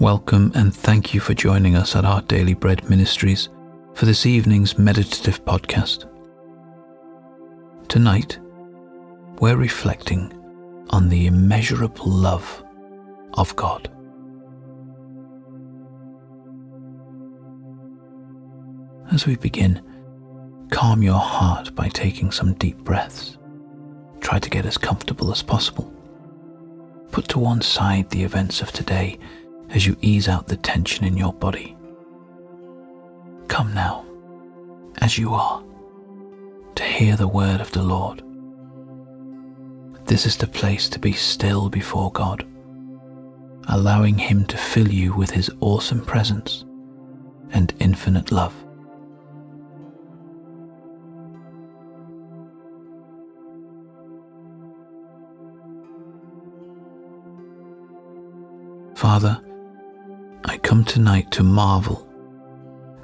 Welcome and thank you for joining us at our Daily Bread Ministries for this evening's meditative podcast. Tonight, we're reflecting on the immeasurable love of God. As we begin, calm your heart by taking some deep breaths. Try to get as comfortable as possible. Put to one side the events of today as you ease out the tension in your body. Come now, as you are, to hear the word of the Lord. This is the place to be still before God, allowing Him to fill you with His awesome presence and infinite love. Father, I come tonight to marvel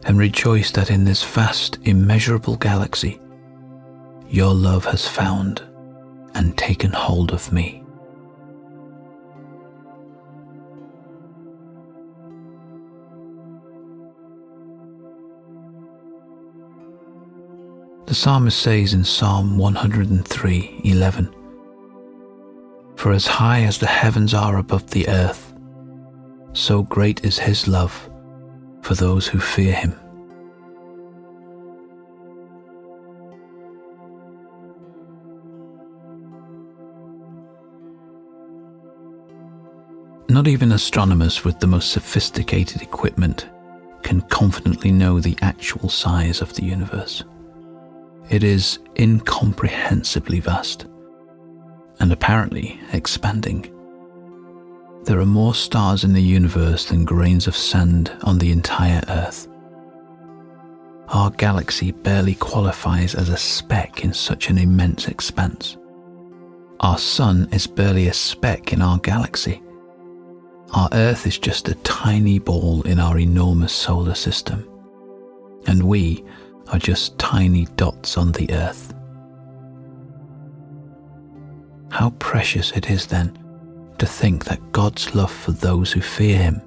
and rejoice that in this vast, immeasurable galaxy, your love has found and taken hold of me. The psalmist says in Psalm 103:11, For as high as the heavens are above the earth, so great is his love for those who fear him. Not even astronomers with the most sophisticated equipment can confidently know the actual size of the universe. It is incomprehensibly vast and apparently expanding. There are more stars in the universe than grains of sand on the entire Earth. Our galaxy barely qualifies as a speck in such an immense expanse. Our Sun is barely a speck in our galaxy. Our Earth is just a tiny ball in our enormous solar system. And we are just tiny dots on the Earth. How precious it is then to think that God's love for those who fear Him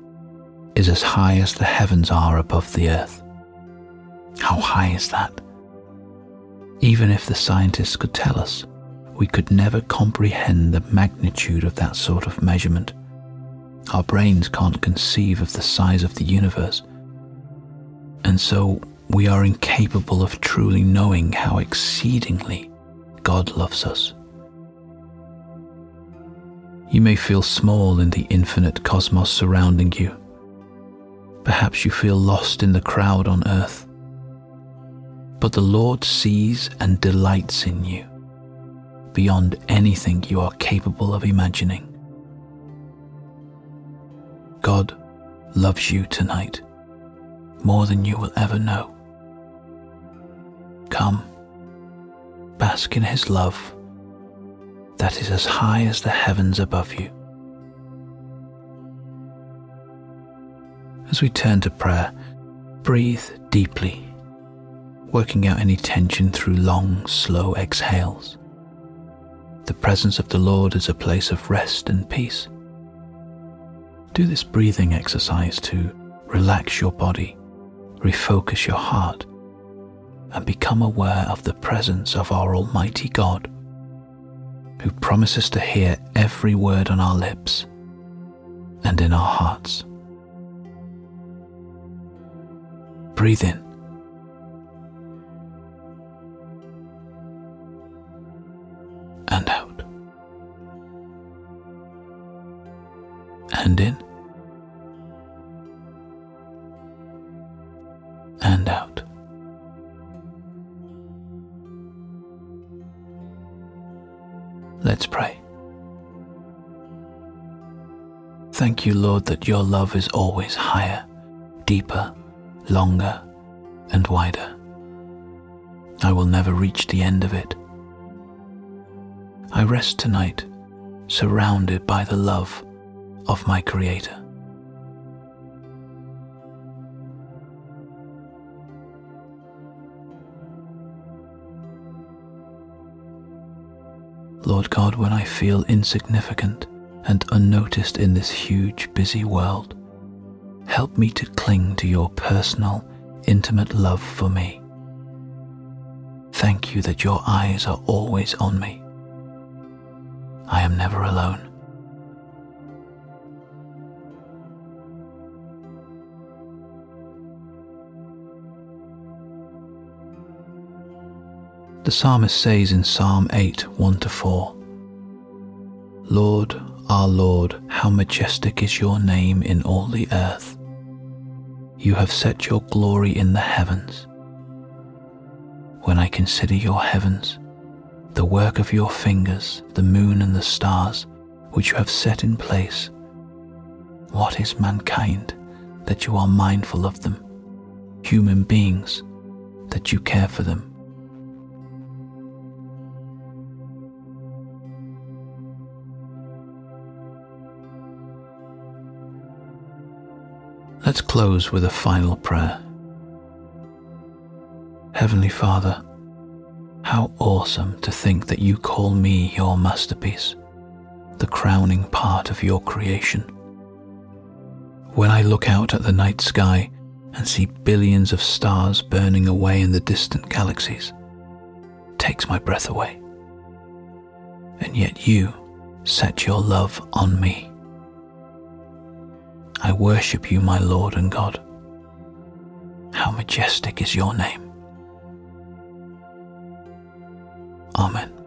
is as high as the heavens are above the earth. How high is that? Even if the scientists could tell us, we could never comprehend the magnitude of that sort of measurement. Our brains can't conceive of the size of the universe. And so we are incapable of truly knowing how exceedingly God loves us. You may feel small in the infinite cosmos surrounding you. Perhaps you feel lost in the crowd on earth. But the Lord sees and delights in you beyond anything you are capable of imagining. God loves you tonight more than you will ever know. Come, bask in His love that is as high as the heavens above you. As we turn to prayer, breathe deeply, working out any tension through long, slow exhales. The presence of the Lord is a place of rest and peace. Do this breathing exercise to relax your body, refocus your heart, and become aware of the presence of our Almighty God who promises to hear every word on our lips and in our hearts. Breathe in. And out. And in. Let's pray. Thank you, Lord, that your love is always higher, deeper, longer, and wider. I will never reach the end of it. I rest tonight, surrounded by the love of my Creator. Lord God, when I feel insignificant and unnoticed in this huge, busy world, help me to cling to your personal, intimate love for me. Thank you that your eyes are always on me. I am never alone. The psalmist says in Psalm 8 1 to 4, Lord, our Lord, how majestic is your name in all the earth. You have set your glory in the heavens. When I consider your heavens, the work of your fingers, the moon and the stars, which you have set in place, what is mankind that you are mindful of them, human beings that you care for them? Let's close with a final prayer. Heavenly Father, how awesome to think that you call me your masterpiece, the crowning part of your creation. When I look out at the night sky and see billions of stars burning away in the distant galaxies, takes my breath away. And yet you set your love on me. I worship you, my Lord and God. How majestic is your name. Amen.